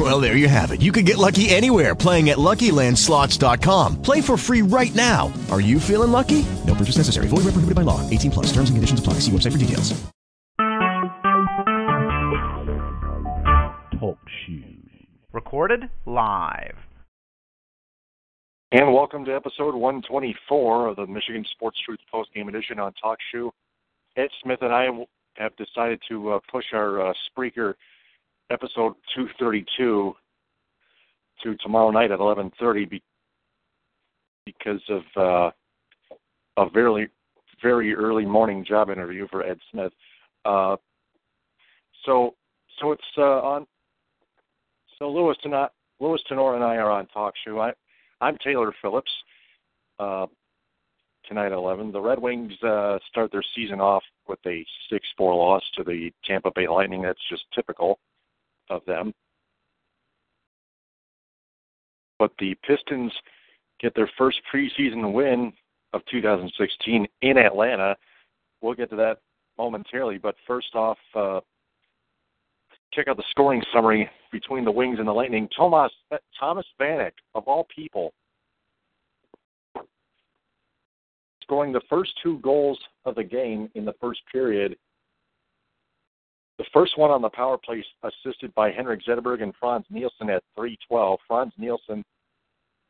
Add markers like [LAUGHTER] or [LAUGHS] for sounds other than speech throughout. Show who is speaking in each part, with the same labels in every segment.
Speaker 1: Well, there you have it. You can get lucky anywhere playing at LuckyLandSlots.com. Play for free right now. Are you feeling lucky? No purchase necessary. Void where prohibited by law. 18 plus. Terms and conditions apply. See website for details.
Speaker 2: Talk shoes. Recorded live.
Speaker 3: And welcome to episode 124 of the Michigan Sports Truth Post Game Edition on Talk Shoe. Ed Smith and I have decided to uh, push our uh, Spreaker episode 232 to tomorrow night at 11:30 be- because of uh, a very very early morning job interview for Ed Smith. Uh, so so it's uh, on. So Lewis Tenor, Lewis Tenor and I are on Talk Shoe. I I'm Taylor Phillips. Uh, tonight at 11, the Red Wings uh, start their season off with a 6-4 loss to the Tampa Bay Lightning. That's just typical of them. But the Pistons get their first preseason win of 2016 in Atlanta. We'll get to that momentarily, but first off, uh, check out the scoring summary between the Wings and the Lightning. Thomas Thomas Vanek, of all people, scoring the first two goals of the game in the first period. The first one on the power play, assisted by Henrik Zetterberg and Frans Nielsen at 3:12. Frans Nielsen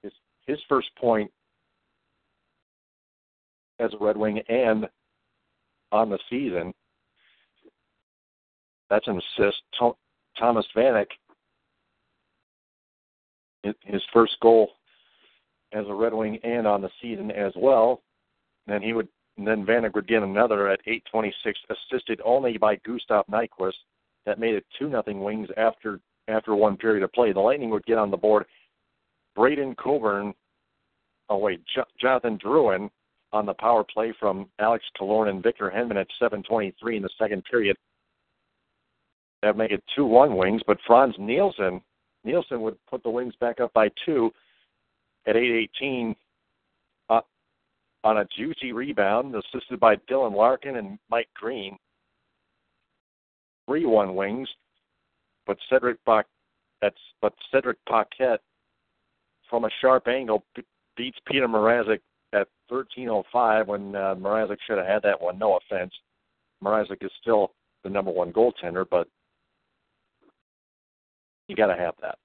Speaker 3: is his first point as a Red Wing and on the season. That's an assist. Thomas Vanek, his first goal as a Red Wing and on the season as well. Then he would, then Vanek would get another at 8:26, assisted only by Gustav Nyquist. That made it two nothing Wings after after one period of play. The Lightning would get on the board. Braydon Coburn, oh wait, Jonathan Drouin on the power play from Alex Killorn and Victor Hedman at 7:23 in the second period that make it two one wings, but Frans Nielsen Nielsen would put the wings back up by two at eight eighteen uh, on a juicy rebound, assisted by Dylan Larkin and Mike Green. Three one wings, but Cedric that's but Cedric Paquette from a sharp angle beats Petr Mrazek at 13:05 when uh, Mrazek should have had that one. No offense, Mrazek is still the number one goaltender, but you got to have that.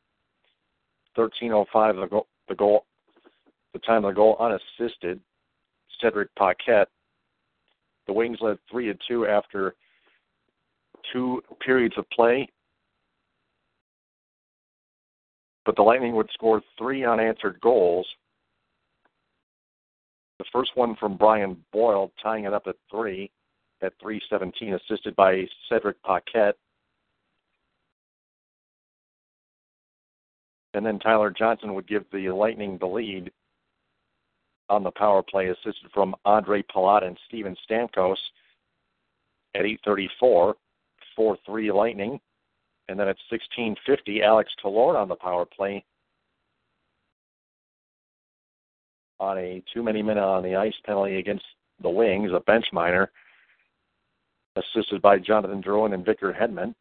Speaker 3: 13:05 the goal, the goal, the time of the goal unassisted. Cedric Paquette. The Wings led three to two after two periods of play, but the Lightning would score three unanswered goals. The first one from Brian Boyle, tying it up at three at 3:17, assisted by Cedric Paquette. and then Tyler Johnson would give the Lightning the lead on the power play, assisted from Andre Palat and Steven Stamkos at 8:34, 4-3 Lightning, and then at 16:50, Alex Killorn on the power play on a too many minute on the ice penalty against the Wings, a bench minor, assisted by Jonathan Drouin and Victor Hedman.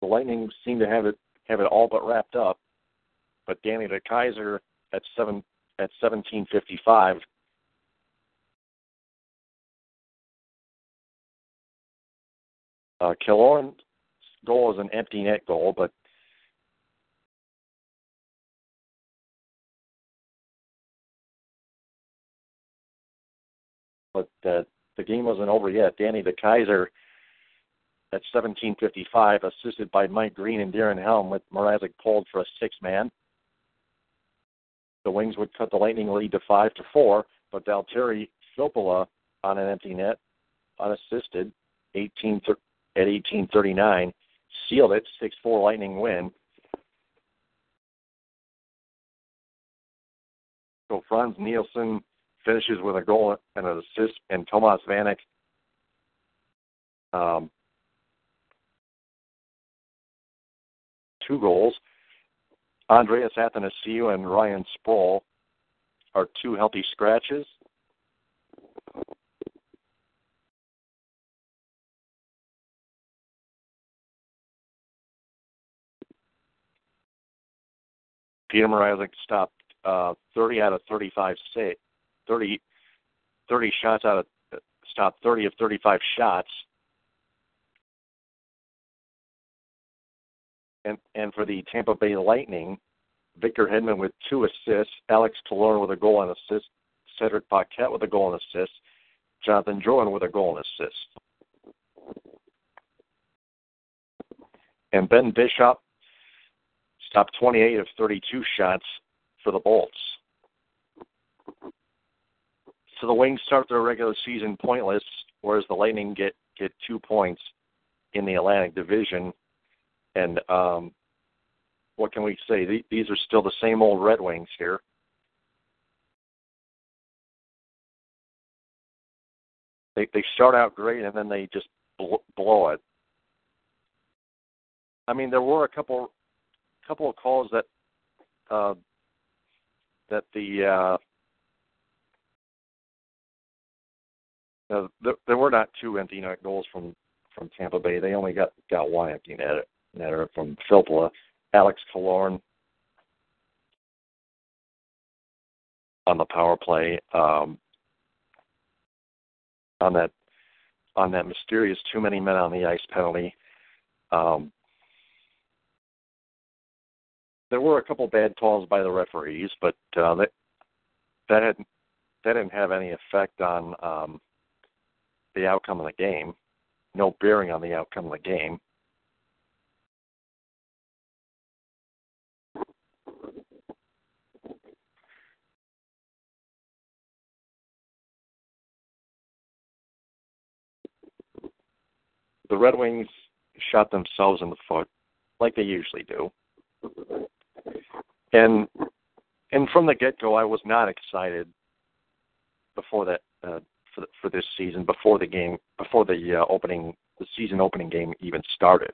Speaker 3: The Lightning seem to have it have it all but wrapped up. But Danny DeKeyser at seven at seventeen fifty five. Uh, Killorn's goal is an empty net goal, but but uh, the game wasn't over yet. Danny DeKeyser at 17:55, assisted by Mike Green and Darren Helm, with Mrazek pulled for a six-man. The Wings would cut the Lightning lead to five to four, but Valtteri Filppula on an empty net, unassisted, 18 at 18:39, sealed it, 6-4 Lightning win. So Frans Nielsen finishes with a goal and an assist, and Thomas Vanek Um, two goals. Andreas Athanasiou and Ryan Sproul are two healthy scratches. Petr Mrazek stopped uh, 30 out of 35 say 30, 30 shots out of stopped 30 of 35 shots. And and for the Tampa Bay Lightning, Victor Hedman with two assists, Alex Killorn with a goal and assist, Cedric Paquette with a goal and assist, Jonathan Drouin with a goal and assist. And Ben Bishop stopped 28 of 32 shots for the Bolts. So the Wings start their regular season pointless, whereas the Lightning get get two points in the Atlantic Division. And um, what can we say? These are still the same old Red Wings here. They they start out great and then they just blow it. I mean, there were a couple couple of calls that uh, that the uh, uh, there, there were not two empty net goals from from Tampa Bay. They only got got one empty net netter from Filppula. Alex Killorn on the power play um, on that on that mysterious too many men on the ice penalty. Um, there were a couple bad calls by the referees, but uh, that that had that didn't have any effect on um, the outcome of the game. No bearing on the outcome of the game. The Red Wings shot themselves in the foot, like they usually do and and from the get go, I was not excited before that uh, for for this season, before the game, before the uh, opening, the season opening game even started.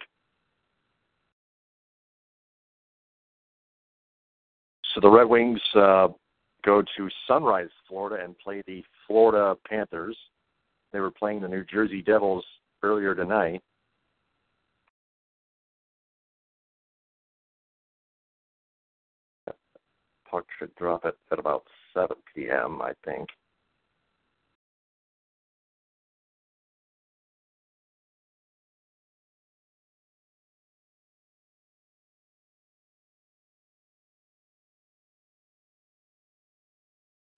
Speaker 3: So the Red Wings uh, go to Sunrise, Florida, and play the Florida Panthers. They were playing the New Jersey Devils earlier tonight. puck should drop it at about 7 p.m., I think.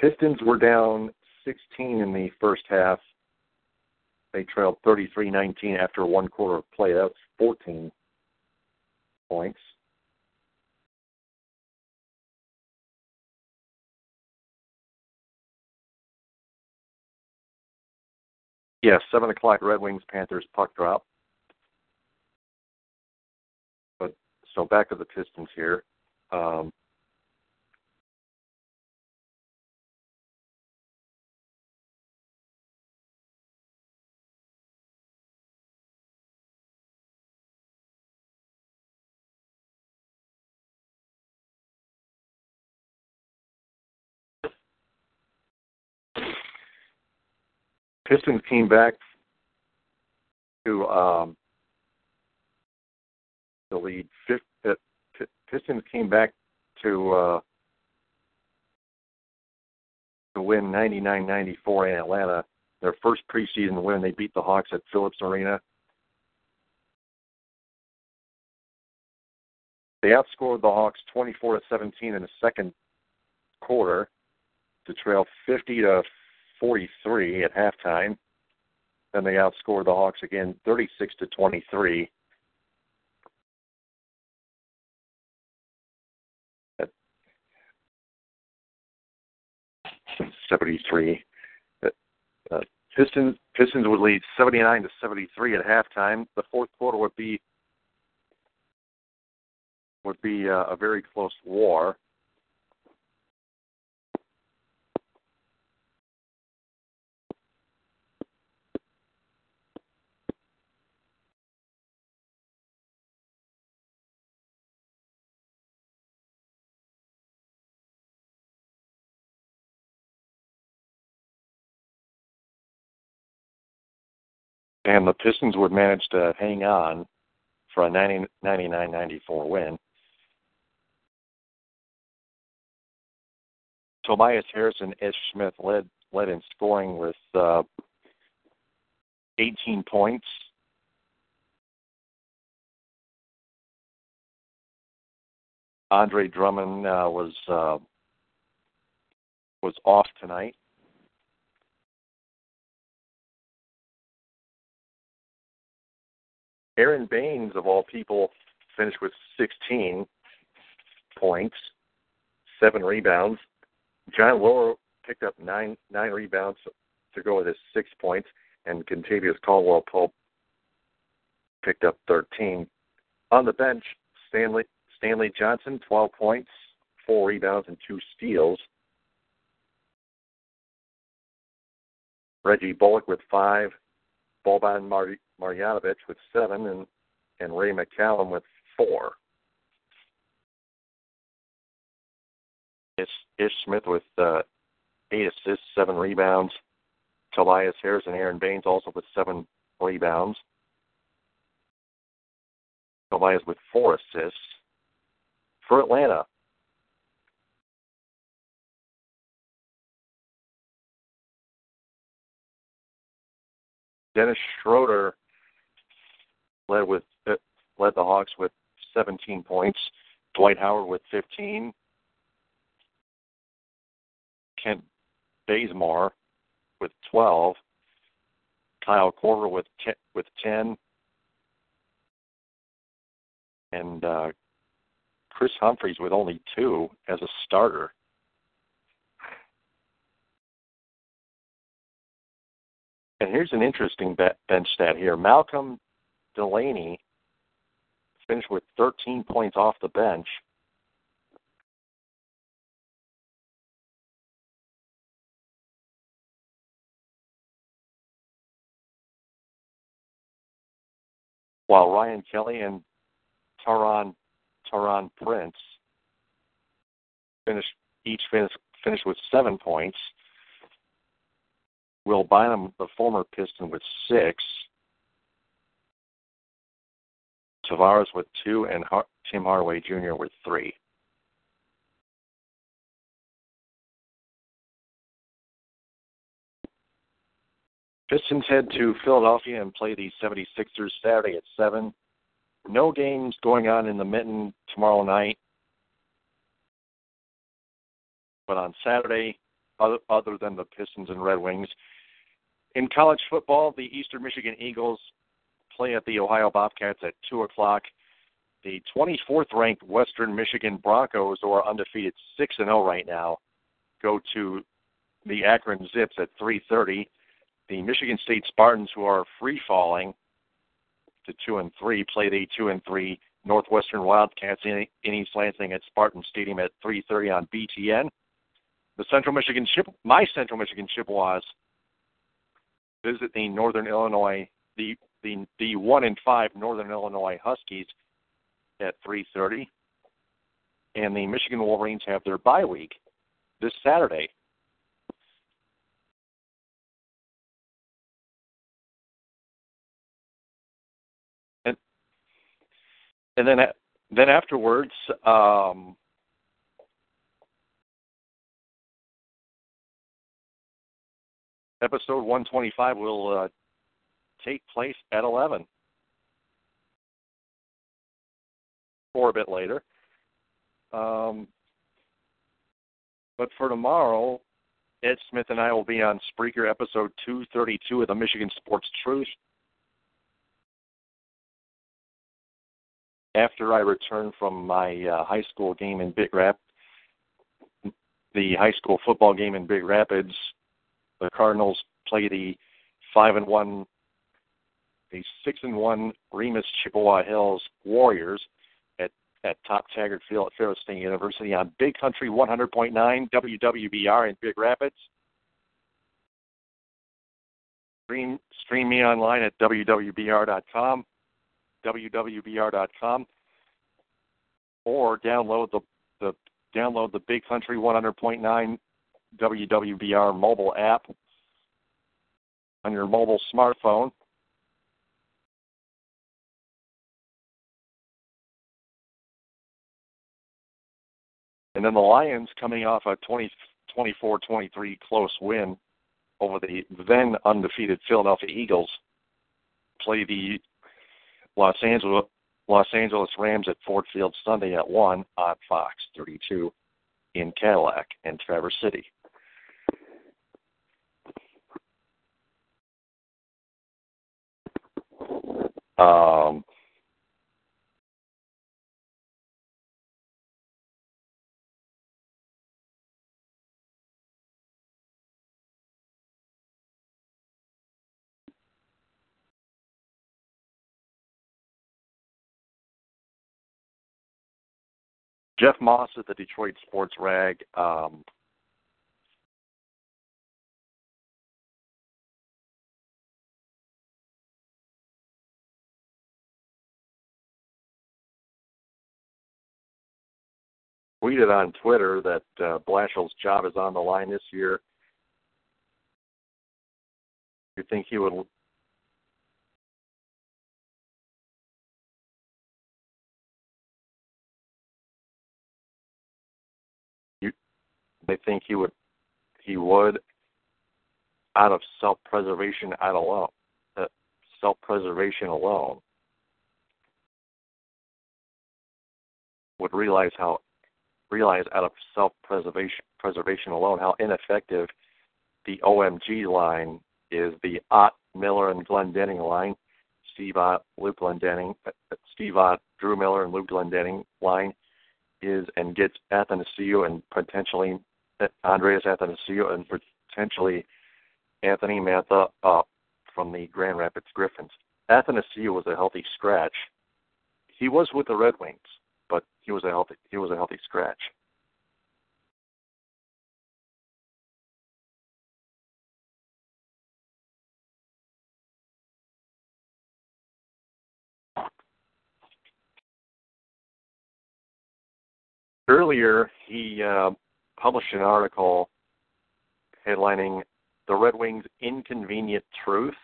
Speaker 3: Pistons were down 16 in the first half. They trailed 33-19 after one quarter of play. That's 14 points. Yes, seven o'clock. Red Wings Panthers puck drop. But so back to the Pistons here. Um, Pistons came back to um, the lead. Uh, Pistons came back to uh, to win 99-94 in Atlanta. Their first preseason win. They beat the Hawks at Phillips Arena. They outscored the Hawks 24 to 17 in the second quarter to trail 50 to 43 at halftime. Then they outscored the Hawks again 36 to 23. At 73. Uh, Pistons Pistons would lead 79 to 73 at halftime. The fourth quarter would be would be uh, a very close war. And the Pistons would manage to hang on for a 90, 99-94 win. Tobias Harris and Ish Smith led led in scoring with uh, 18 points. Andre Drummond uh, was uh, was off tonight. Aron Baynes, of all people, finished with 16 points, seven rebounds. Jon Leuer picked up nine nine rebounds to go with his six points, and Kentavious Caldwell Pope picked up 13. On the bench, Stanley Stanley Johnson, 12 points, four rebounds, and two steals. Reggie Bullock with five, Boban Mar- Marjanovic with seven, and, and Ray McCallum with four. Ish, Ish Smith with uh, eight assists, seven rebounds. Tobias Harris and Aron Baynes also with seven rebounds. Tobias with four assists. For Atlanta, Dennis Schroeder led with uh, led the Hawks with 17 points. Dwight Howard with 15. Kent Bazemore with 12. Kyle Korver with ten, with 10. And uh, Kris Humphries with only two as a starter. And here's an interesting bench stat here. Malcolm Delaney finished with 13 points off the bench. While Ryan Kelly and Taurean Taurean Prince finished each finished finished with seven points. Will Bynum, the former Piston, with six. Tavares with two, and Har- Tim Hardaway Jr. with three. Pistons head to Philadelphia and play the 76ers Saturday at 7. No games going on in the Mitten tomorrow night. But on Saturday, other, other than the Pistons and Red Wings, in college football, the Eastern Michigan Eagles play at the Ohio Bobcats at 2 o'clock. The 24th ranked Western Michigan Broncos, who are undefeated 6 and 0 right now, go to the Akron Zips at 3:30. The Michigan State Spartans, who are free falling to two and three, play the two and three Northwestern Wildcats in, in East Lansing at Spartan Stadium at 3:30 on BTN. The Central Michigan Chip, my Central Michigan Chippewas visit the Northern Illinois, the the the one in five Northern Illinois Huskies at 3:30, and the Michigan Wolverines have their bye week this Saturday. And and then then afterwards, um, episode 125 will uh, take place at 11 or a bit later. Um, but for tomorrow, Ed Smith and I will be on Spreaker episode 232 of the Michigan Sports Truth. After I return from my uh, high school game in Big Rapids, the high school football game in Big Rapids, the Cardinals play the five and one, the six and one Remus Chippewa Hills Warriors at at Top Taggart Field at Ferris State University on Big Country 100.9 WWBR in Big Rapids. Stream stream me online at wwbr.com, wwbr.com, or download the the download the Big Country 100.9 WWBR mobile app on your mobile smartphone. And then the Lions coming off a 20, 24-23 close win over the then undefeated Philadelphia Eagles play the Los Angeles Los Angeles Rams at Ford Field Sunday at 1 on Fox 32 in Cadillac and Traverse City. Um, Jeff Moss at the Detroit Sports Rag. Um, tweeted on Twitter that uh, Blashill's job is on the line this year. You think he would they think he would he would out of self preservation out alone uh, self preservation alone would realize how realize out of self preservation preservation alone how ineffective the OMG line is the Ott Miller and Glendening line, Steve Ott, Luke Glendening, uh, Steve Ott, Drew Miller and Luke Glendening line is and gets Athanasiou and potentially Andreas Athanasiou and potentially Anthony Mantha up from the Grand Rapids Griffins. Athanasiou was a healthy scratch. He was with the Red Wings, but he was a healthy he was a healthy scratch. Earlier, he uh, published an article headlining The Red Wings' Inconvenient Truth.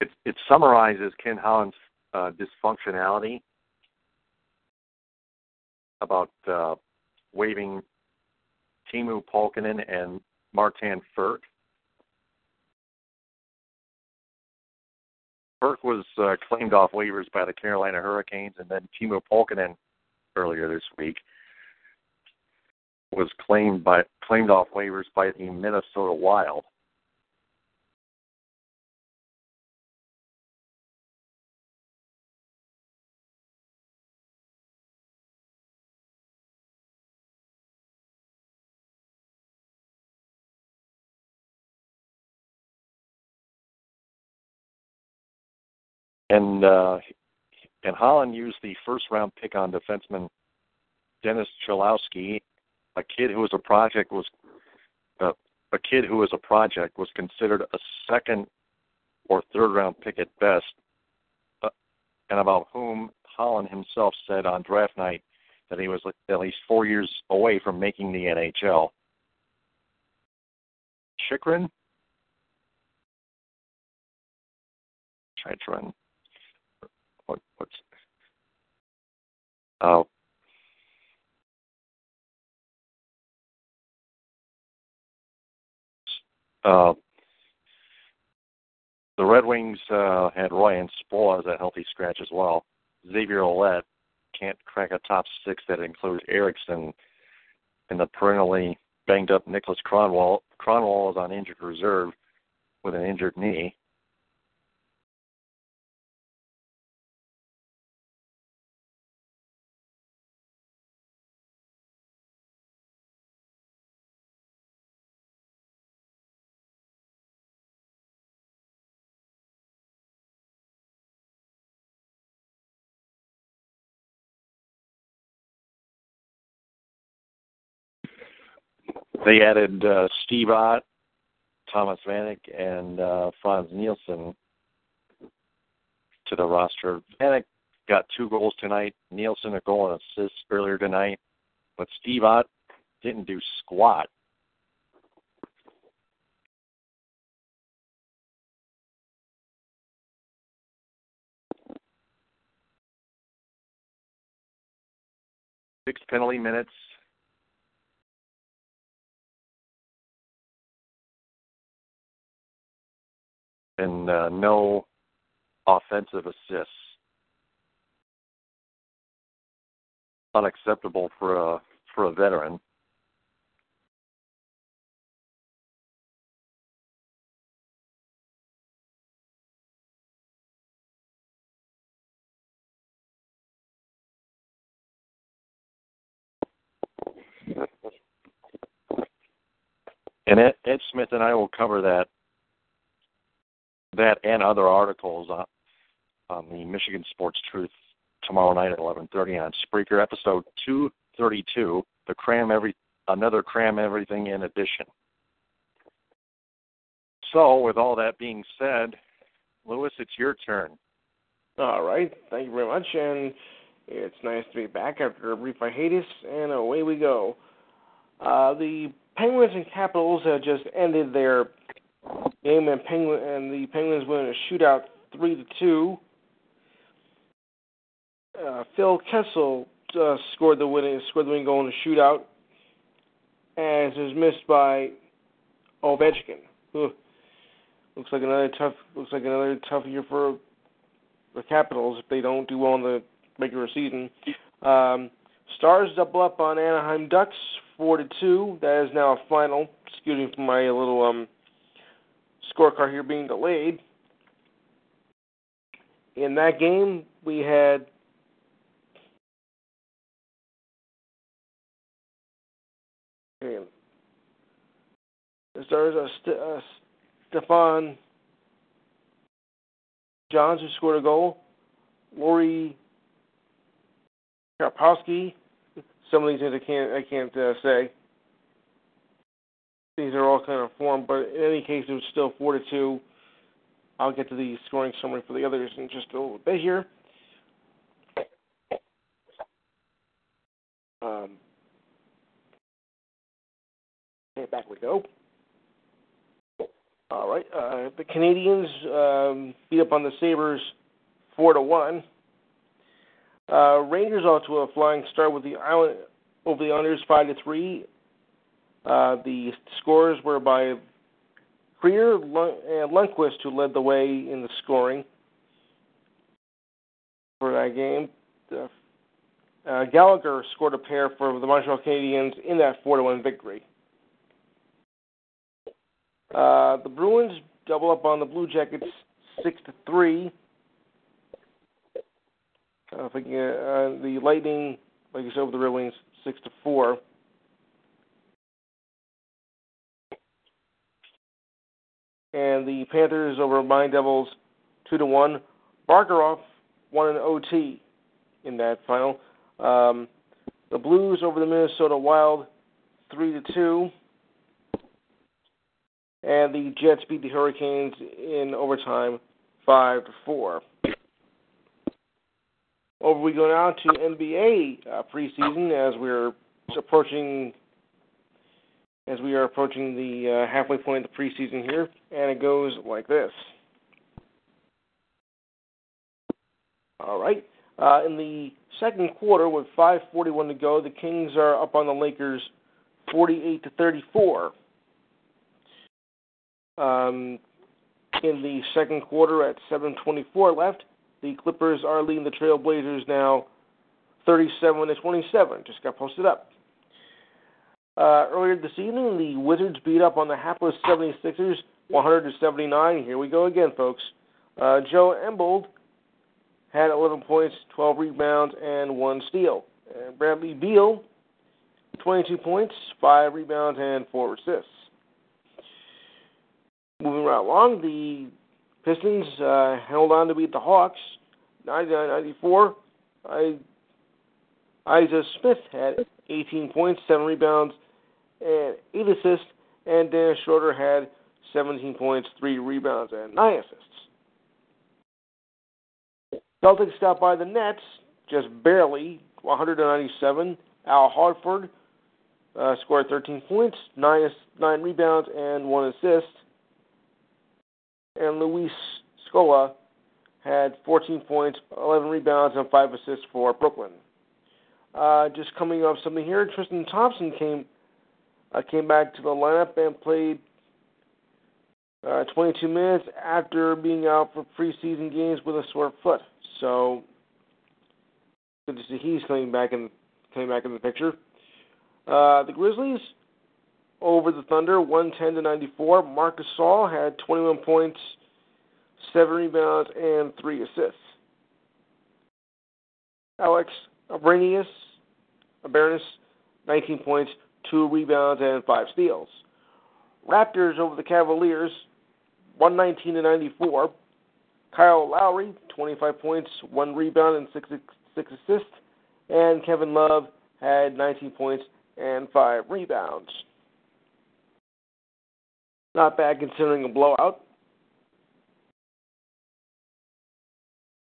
Speaker 3: It, it summarizes Ken Holland's uh, dysfunctionality about uh, waiving Teemu Pulkkinen and Martin Frk Frk was uh, claimed off waivers by the Carolina Hurricanes, and then Teemu Pulkkinen earlier this week was claimed by claimed off waivers by the Minnesota Wild. And uh, and Holland used the first round pick on defenseman Dennis Cholowski, a kid who was a project was uh, a kid who was a project was considered a second or third round pick at best, uh, and about whom Holland himself said on draft night that he was at least four years away from making the NHL. Chikrin, Chychrun what what's uh, uh, the Red Wings uh, had Ryan Sproul as a healthy scratch as well. Xavier Ouellet can't crack a top six that includes Ericsson and the perennially banged up Niklas Kronwall. Kronwall is on injured reserve with an injured knee. They added uh, Steve Ott, Thomas Vanek, and uh, Frans Nielsen to the roster. Vanek got two goals tonight. Nielsen a goal and assist earlier tonight, but Steve Ott didn't do squat. Six penalty minutes And uh, no offensive assists. Unacceptable for a for a veteran. And Ed, Ed Smith and I will cover that that and other articles on, on the Michigan Sports Truth tomorrow night at 11:30 on Spreaker, episode 232, the cram every another cram everything in edition. So, with all that being said, Lewis, it's your turn.
Speaker 4: All right, thank you very much, and it's nice to be back after a brief hiatus, and away we go. Uh, the Penguins and Capitals have just ended their game, and Penguin and the Penguins win a shootout three to two. Uh, Phil Kessel uh, scored the winning scored the winning goal in the shootout, as was missed by Ovechkin. Ugh. Looks like another tough looks like another tough year for the Capitals if they don't do well in the regular season. Um, Stars double up on Anaheim Ducks four to two. That is now a final. Excuse me for my little um scorecard here being delayed. In that game, we had the Stars uh, St- uh, Stephen Johns who scored a goal. Lori Karpowski. Some of these things I can't I can't uh, say. These are all kind of formed, but in any case, it was still four to two. I'll get to the scoring summary for the others in just a little bit here. Um, okay, back we go. All right, uh, the Canadiens um, beat up on the Sabres four to one. Uh, Rangers off to a flying start with the Island over the Islanders five to three. Uh, the scores were by Creer and Lundqvist, who led the way in the scoring for that game. Uh, uh, Gallagher scored a pair for the Montreal Canadiens in that 4 1 victory. Uh, the Bruins double up on the Blue Jackets six to three. Uh, if I can, uh, the Lightning, like you said, over the Red Wings, six to four. And the Panthers over the Mind Devils, two to one. Barkerov won an OT in that final. Um, the Blues over the Minnesota Wild, three to two. And the Jets beat the Hurricanes in overtime, five to four. Over we go now to NBA uh, preseason as we're approaching as we are approaching the uh, halfway point of the preseason here, and it goes like this. All right. Uh, in the second quarter, with 5:41 to go, the Kings are up on the Lakers, 48 to 34. Um, in the second quarter, at 7:24 left, the Clippers are leading the Trailblazers now 37 to 27. Just got posted up. Uh, earlier this evening, the Wizards beat up on the hapless 76ers 100 to 79. Here we go again, folks. Uh, Joe Embold had 11 points, 12 rebounds, and one steal. And Bradley Beal, 22 points, 5 rebounds, and 4 assists. Moving right along, the Pistons uh, held on to beat the Hawks 99-94. I, Isa Smith had 18 points, 7 rebounds, and 8 assists, and Dennis Schroeder had 17 points, 3 rebounds, and 9 assists. Celtics got by the Nets just barely, 197. Al Horford uh, scored 13 points, 9, 9 rebounds, and 1 assist and Luis Scola had 14 points, 11 rebounds, and 5 assists for Brooklyn. Uh, just coming up something here, Tristan Thompson came uh, came back to the lineup and played uh, 22 minutes after being out for preseason games with a sore foot. So good to see he's coming back in coming back in the picture. Uh, the Grizzlies over the Thunder, 110 to 94. Marcus Gasol had 21 points, seven rebounds, and three assists. Alex Abrinius, Abernis, 19 points, two rebounds, and five steals. Raptors over the Cavaliers, 119 to 94. Kyle Lowry, 25 points, one rebound, and six six assists. And Kevin Love had 19 points and five rebounds. Not bad considering a blowout.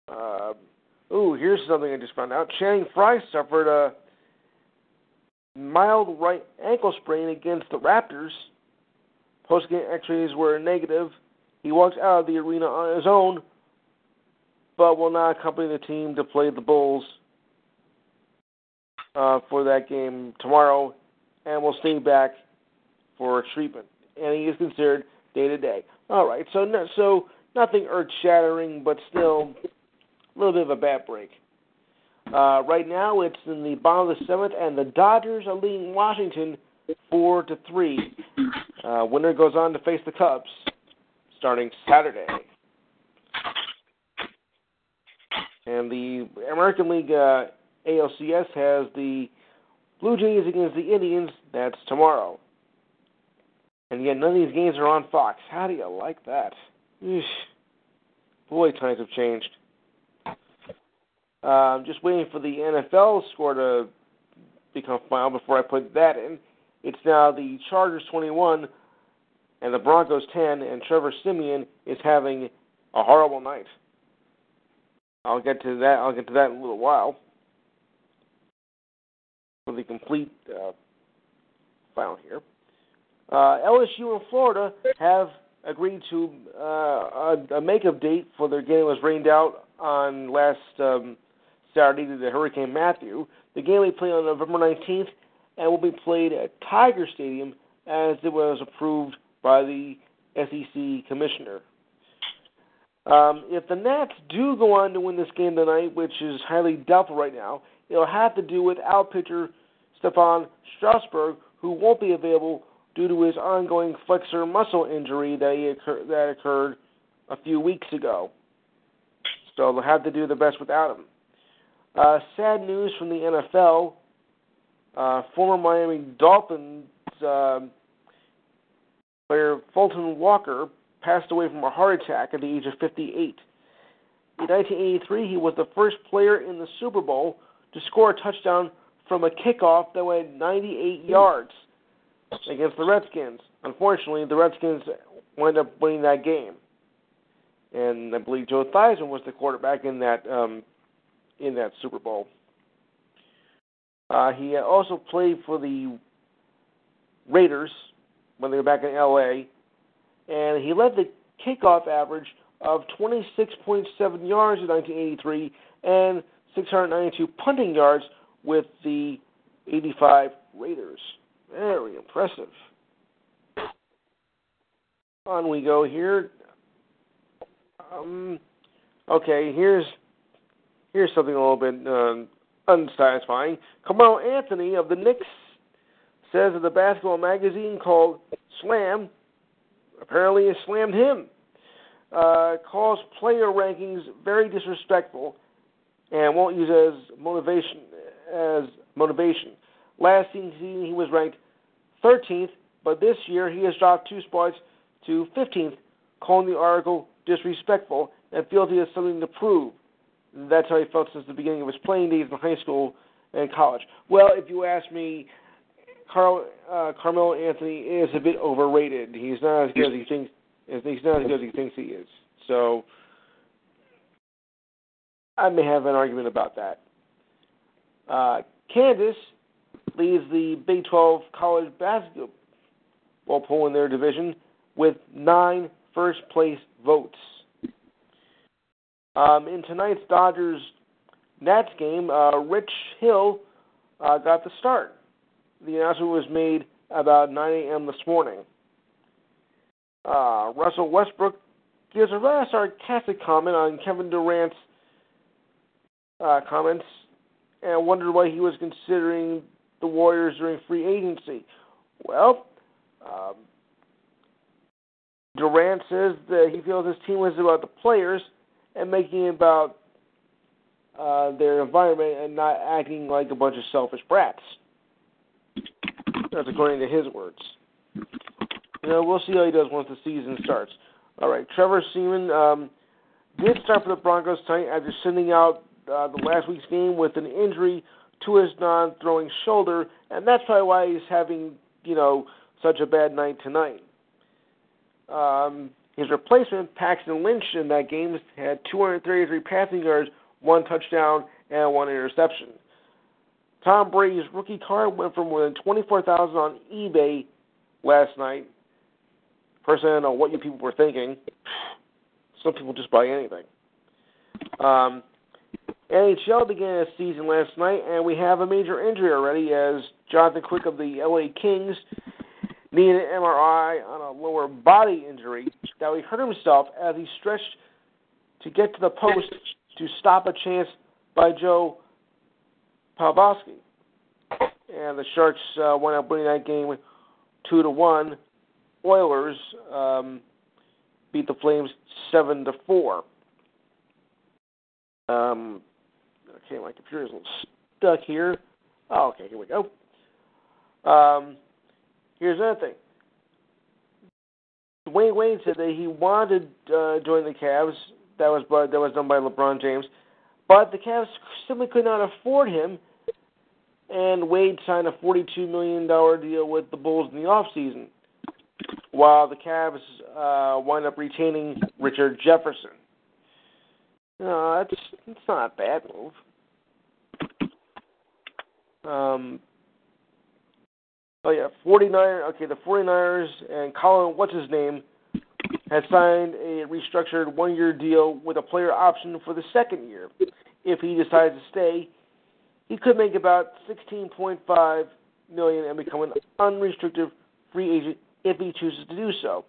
Speaker 4: Uh, ooh, here's something I just found out. Channing Frye suffered a mild right ankle sprain against the Raptors. Post-game X-rays were negative. He walked out of the arena on his own, but will not accompany the team to play the Bulls uh, for that game tomorrow, and will stay back for treatment. And he is considered day to day. All right, so no, so nothing earth shattering, but still a little bit of a bad break. Uh, right now, it's in the bottom of the seventh, and the Dodgers are leading Washington four to three. Uh, winner goes on to face the Cubs starting Saturday. And the American League uh, ALCS has the Blue Jays against the Indians. That's tomorrow. And yet none of these games are on Fox. How do you like that? Eesh. Boy, times have changed. I'm just waiting for the NFL score to become final before I put that in. It's now the Chargers 21 and the Broncos 10, and Trevor Siemian is having a horrible night. I'll get to that. I'll get to that in a little while for the complete uh, final here. Uh, LSU and Florida have agreed to uh, a, a makeup date for their game that was rained out on last um, Saturday to Hurricane Matthew. The game will be played on November 19th and will be played at Tiger Stadium as it was approved by the SEC commissioner. Um, if the Nats do go on to win this game tonight, which is highly doubtful right now, it'll have to do with out pitcher Stephen Strasburg, who won't be available due to his ongoing flexor muscle injury that, he occur- that occurred a few weeks ago. So they'll have to do the best without him. Uh, sad news from the NFL. Uh, former Miami Dolphins uh, player Fulton Walker passed away from a heart attack at the age of 58. In 1983, he was the first player in the Super Bowl to score a touchdown from a kickoff that went 98 yards against the Redskins. Unfortunately, the Redskins wound up winning that game, and I believe Joe Theismann was the quarterback in that um, in that Super Bowl. Uh, he also played for the Raiders when they were back in LA, and he led the kickoff average of 26.7 yards in 1983 and 692 punting yards with the 85 Raiders. Very impressive. On we go here. Um, okay, here's here's something a little bit uh, unsatisfying. Carmelo Anthony of the Knicks says that the basketball magazine called Slam apparently has slammed him. Uh, calls player rankings very disrespectful and won't use as motivation as motivation. Last season he was ranked 13th, but this year he has dropped two spots to 15th, calling the article disrespectful and feels he has something to prove. That's how he felt since the beginning of his playing days in high school and college. Well, if you ask me, Carl, uh, Carmelo Anthony is a bit overrated. He's not as good as he thinks. He's not as good as he thinks he is. So I may have an argument about that. Uh, Kansas leads the Big 12 college basketball poll in their division with nine first place votes. Um, in tonight's Dodgers Nats game, uh, Rich Hill uh, got the start. The announcement was made about 9 a.m. this morning. Uh, Russell Westbrook gives a rather sarcastic comment on Kevin Durant's uh, comments and wondered why he was considering the Warriors during free agency. Well, um, Durant says that he feels his team is about the players and making about uh, their environment and not acting like a bunch of selfish brats. That's according to his words. You know, we'll see how he does once the season starts. All right, Trevor Siemian um, did start for the Broncos tonight after sending out uh, the last week's game with an injury to his non-throwing shoulder, and that's probably why he's having you know such a bad night tonight. Um, his replacement, Paxton Lynch, in that game had 233 passing yards, one touchdown, and one interception. Tom Brady's rookie card went for more than 24,000 on eBay last night. Personally, I don't know what you people were thinking. Some people just buy anything. Um, NHL began its season last night, and we have a major injury already as Jonathan Quick of the LA Kings needed an MRI on a lower body injury that he hurt himself as he stretched to get to the post to stop a chance by Joe Pavelski. And the Sharks uh, wound up winning that game two to one. Oilers um, beat the Flames seven to four. Um, okay, my computer's a little stuck here. Oh, okay, here we go. Um, here's another thing. Dwyane Wade said that he wanted uh, join the Cavs. That was by, that was done by LeBron James, but the Cavs simply could not afford him. And Wade signed a $42 million deal with the Bulls in the off season, while the Cavs uh, wind up retaining Richard Jefferson. No, that's that's not a bad move. Um, oh yeah, 49 Okay, the 49ers and Colin, what's his name, has signed a restructured one-year deal with a player option for the second year. If he decides to stay, he could make about 16.5 million and become an unrestricted free agent if he chooses to do so.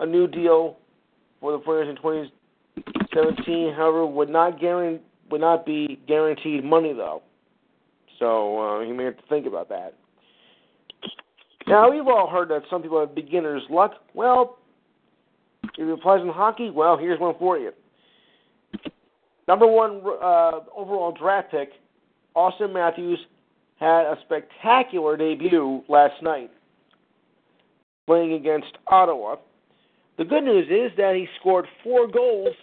Speaker 4: A new deal for the 49ers in 2017, however, would not guarantee would not be guaranteed money though. So uh, he may have to think about that. Now we've all heard that some people have beginner's luck. Well, if it applies in hockey, well, here's one for you. Number one uh, overall draft pick, Auston Matthews, had a spectacular debut last night, playing against Ottawa. The good news is that he scored four goals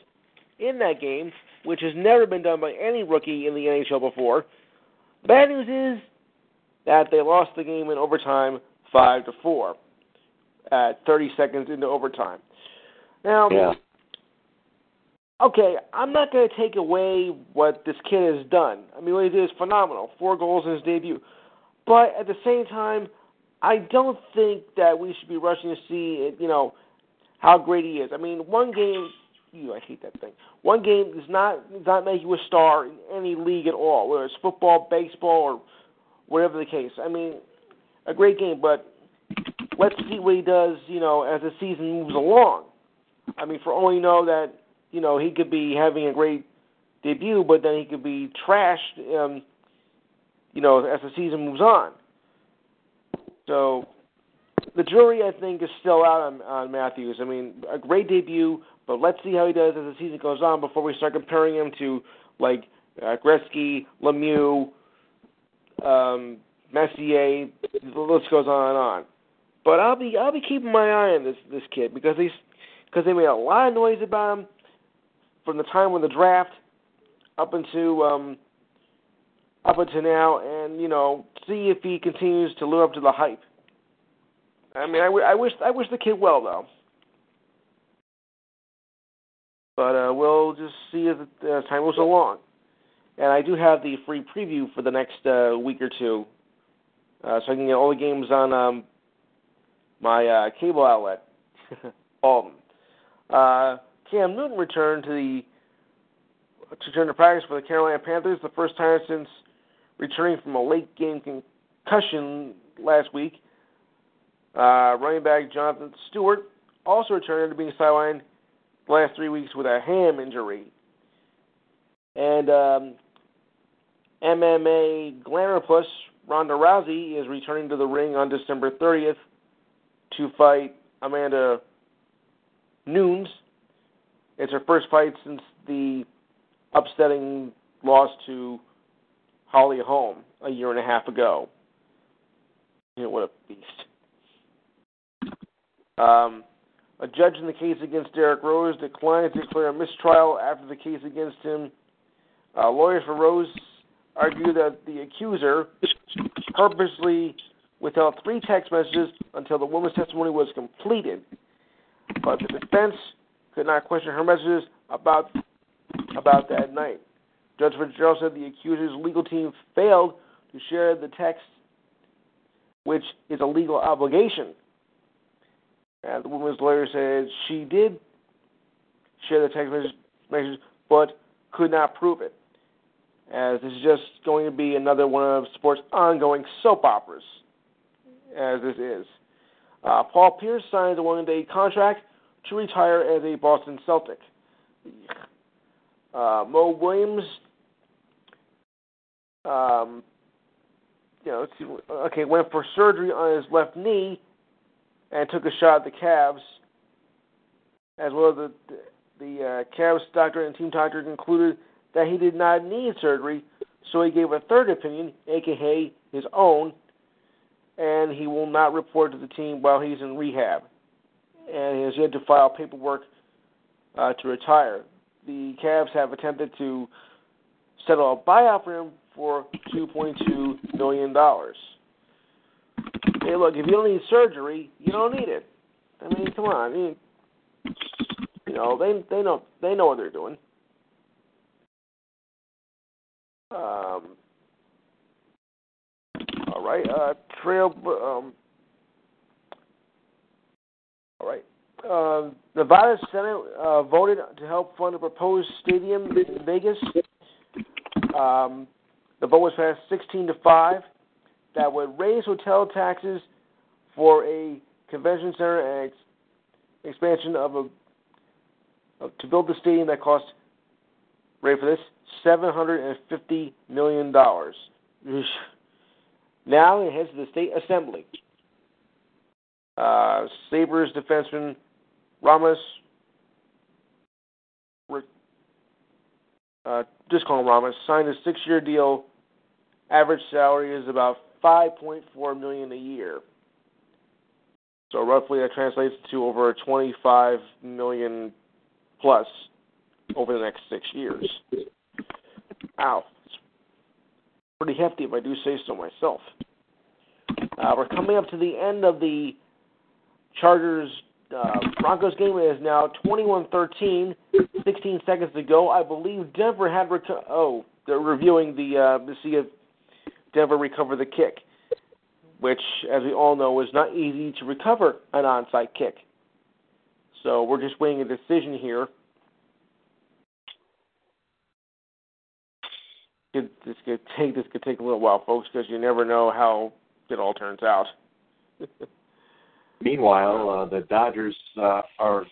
Speaker 4: in that game, which has never been done by any rookie in the NHL before. The bad news is that they lost the game in overtime, five to four, at 30 seconds into overtime. Now,
Speaker 3: Yeah.
Speaker 4: okay, I'm not going to take away what this kid has done. I mean, what he did is phenomenal. Four goals in his debut. But at the same time, I don't think that we should be rushing to see, you know, how great he is. I mean, one game, you, I hate that thing. One game does not does not make you a star in any league at all, whether it's football, baseball, or whatever the case. I mean, a great game, but let's see what he does, you know, as the season moves along. I mean, for all you know that, you know, he could be having a great debut, but then he could be trashed, um, you know, as the season moves on. So the jury, I think, is still out on, on Matthews. I mean, a great debut, but let's see how he does as the season goes on before we start comparing him to like uh, Gretzky, Lemieux, um, Messier. The list goes on and on. But I'll be I'll be keeping my eye on this this kid because he's because they made a lot of noise about him from the time when the draft up into um, up until now, and you know, see if he continues to live up to the hype. I mean, I, w- I wish I wish the kid well though. But uh, we'll just see as uh, time moves along. And I do have the free preview for the next uh, week or two, uh, so I can get all the games on um, my uh, cable outlet, [LAUGHS] them. Uh, Cam Newton returned to the to return to practice for the Carolina Panthers the first time since returning from a late game concussion last week. Uh, running back Jonathan Stewart also returned to being sidelined the last three weeks with a ham injury. And um, MMA Glamour Plus Ronda Rousey is returning to the ring on December 30th to fight Amanda Nunes. It's her first fight since the upsetting loss to Holly Holm a year and a half ago. You know, what a beast. Um, a judge in the case against Derrick Rose declined to declare a mistrial after the case against him. Uh, lawyers for Rose argue that the accuser purposely withheld three text messages until the woman's testimony was completed, but the defense could not question her messages about about that night. Judge Fitzgerald said the accuser's legal team failed to share the text, which is a legal obligation. And the woman's lawyer said she did share the text messages, but could not prove it as this is just going to be another one of sports' ongoing soap operas, as this is. Uh, Paul Pierce signs a one-day contract to retire as a Boston Celtic. Uh, Mo Williams, um, you know, okay, went for surgery on his left knee and took a shot at the Cavs, as well as the the uh, Cavs doctor and team doctor concluded that he did not need surgery, so he gave a third opinion, aka his own, and he will not report to the team while he's in rehab. And he has yet to file paperwork uh, to retire. The Cavs have attempted to settle a buyout for him for $2.2 million. Hey, look, if you don't need surgery, you don't need it. I mean, come on. I mean, you know, they they know they know what they're doing. Um, all right, uh, trail. Um, all right. Uh, Nevada Senate uh, voted to help fund a proposed stadium in Vegas. Um, the vote was passed 16 to five. That would raise hotel taxes for a convention center and ex- expansion of a of, to build the stadium that cost. Ready for this? $750 million. Now it heads to the state assembly. Uh, Sabres defenseman Ramos, uh, just call him Ramos, signed a six-year deal. Average salary is about 5.4 million a year. So roughly that translates to over 25 million plus over the next six years. Ow. Pretty hefty if I do say so myself. Uh, we're coming up to the end of the Chargers uh, Broncos game. It is now 21 13, 16 seconds to go. I believe Denver had. Reco- oh, they're reviewing the uh, to see if Denver recovered the kick, which, as we all know, is not easy to recover an onside kick. So we're just waiting a decision here could this could [LAUGHS] take this could take a little while, folks, because you never know how it all turns out. [LAUGHS]
Speaker 3: Meanwhile, uh, the Dodgers uh, are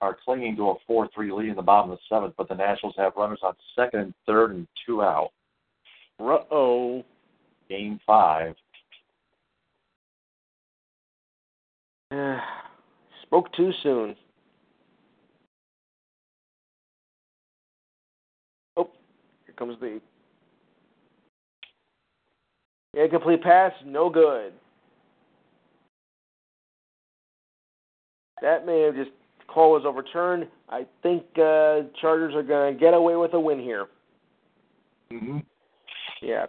Speaker 3: are clinging to a four-three lead in the bottom of the seventh, but the Nationals have runners on second and third and two out.
Speaker 4: Uh oh.
Speaker 3: Game five. [SIGHS]
Speaker 4: Spoke too soon. Here comes the incomplete pass, no good. That may have just call was overturned. I think uh, Chargers are going to get away with a win here.
Speaker 3: Mm-hmm.
Speaker 4: Yeah.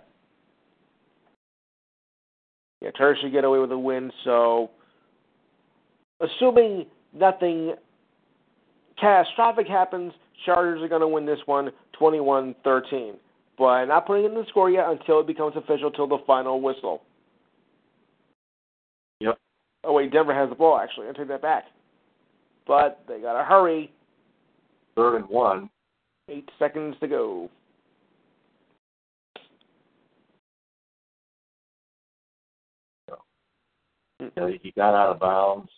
Speaker 4: Yeah, Chargers should get away with a win. So, assuming nothing catastrophic happens, Chargers are going to win this one 21-13. But I'm not putting in the score yet until it becomes official till the final whistle.
Speaker 3: Yep.
Speaker 4: Oh wait, Denver has the ball actually. I take that back. But they gotta hurry.
Speaker 3: Third and one.
Speaker 4: Eight seconds to go.
Speaker 3: You, know, got out of bounds.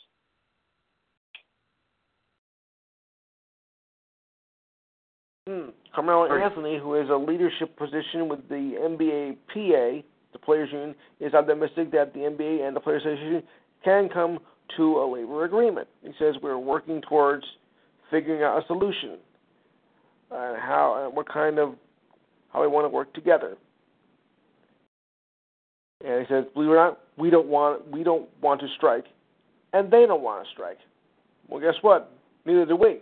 Speaker 4: Hmm. Carmelo. Anthony, who is a leadership position with the NBA PA, the Players Union, is optimistic that the NBA and the Players Association can come to a labor agreement. He says we're working towards figuring out a solution and how and what kind of how we want to work together. And he says, believe it or not, we don't want we don't want to strike, and they don't want to strike. Well, guess what? Neither do we.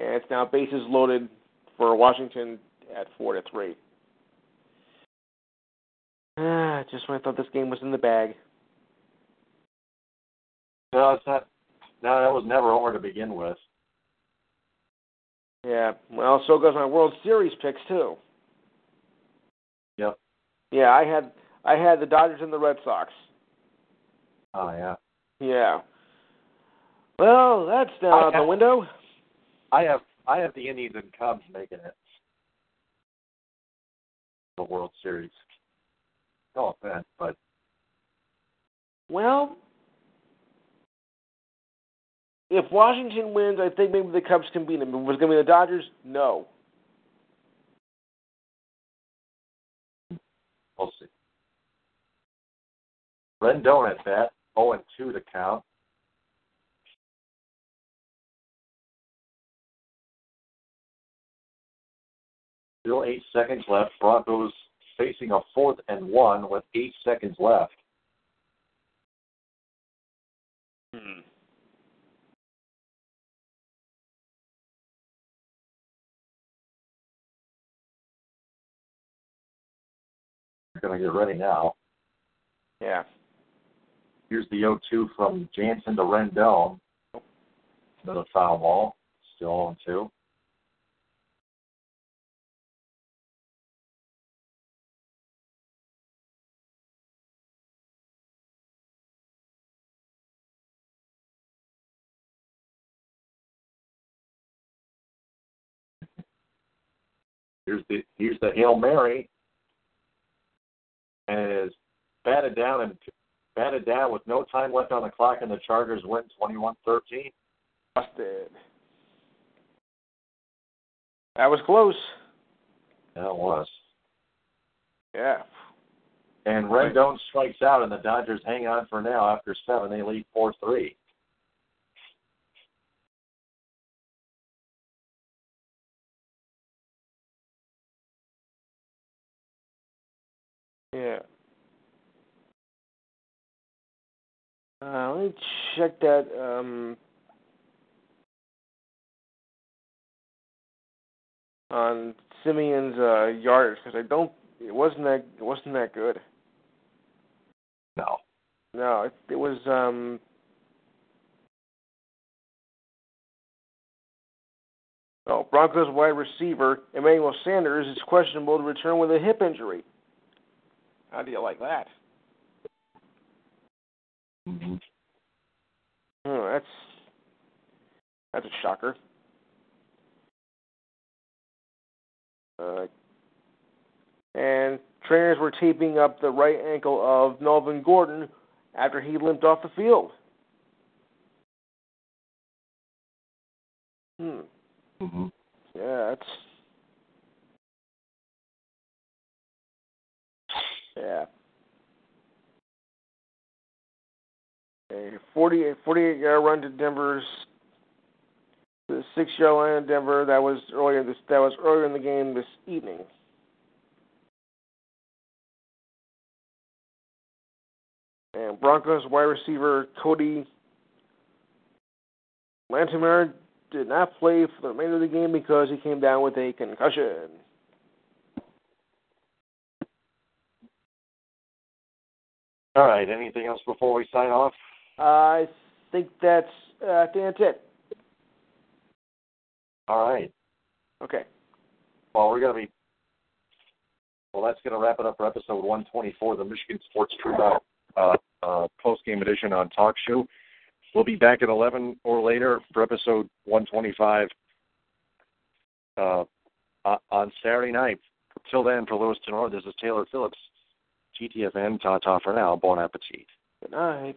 Speaker 4: And it's now bases loaded for Washington at four to three. Ah, just when I thought this game was in the bag.
Speaker 3: No, it's not. No, that was never over to begin with.
Speaker 4: Yeah. Well, so goes my World Series picks too.
Speaker 3: Yep.
Speaker 4: Yeah, I had I had the Dodgers and the Red Sox.
Speaker 3: Oh yeah.
Speaker 4: Yeah. Well, that's down out the window.
Speaker 3: I have I have the Indians and Cubs making it. The World Series. No offense, but
Speaker 4: Well, if Washington wins, I think maybe the Cubs can beat them. If it was going to be the Dodgers, no.
Speaker 3: we'll see. Rendon at bat, 0 and 2 to count. Still eight seconds left. Broncos facing a fourth and one with eight seconds left.
Speaker 4: Hmm.
Speaker 3: Going to get ready now.
Speaker 4: Yeah.
Speaker 3: Here's the 0 2 from Jansen to Rendon. Another foul ball. Still on 2. Here's the here's the Hail Mary. And it is batted down and batted down with no time left on the clock, and the Chargers win 21-13.
Speaker 4: Busted. That was close.
Speaker 3: That was.
Speaker 4: Yeah.
Speaker 3: And Rendon strikes out, and the Dodgers hang on for now. After seven, they lead four three.
Speaker 4: Yeah. Uh, let me check that. Um, on Siemian's uh, yardage because I don't. It wasn't that. It wasn't that good.
Speaker 3: No.
Speaker 4: No, it, it was. um Oh, Broncos wide receiver Emmanuel Sanders is questionable to return with a hip injury. How do you like that?
Speaker 3: Mm-hmm.
Speaker 4: Oh, that's that's a shocker. Uh, and trainers were taping up the right ankle of Melvin Gordon after he limped off the field. Hmm.
Speaker 3: Mm-hmm.
Speaker 4: Yeah, that's yeah. A 48, 48 yard run to Denver's the six yard line in Denver. That was earlier this. That was earlier in the game this evening. And Broncos wide receiver Cody Latimer did not play for the remainder of the game because he came down with a concussion.
Speaker 3: All right. Anything else before we sign off?
Speaker 4: I think that's uh, I think that's it.
Speaker 3: All right.
Speaker 4: Okay.
Speaker 3: Well, we're going to be. Well, that's to wrap it up for episode 124 of the Michigan Sports Truth uh, uh, post game edition on Talk Shoe. We'll be back at 11 or later for episode 125 uh, on Saturday night. Till then, for Lewis Tenor, this is Taylor Phillips. TTFN. Ta-ta for now. Bon appetit.
Speaker 4: Good night.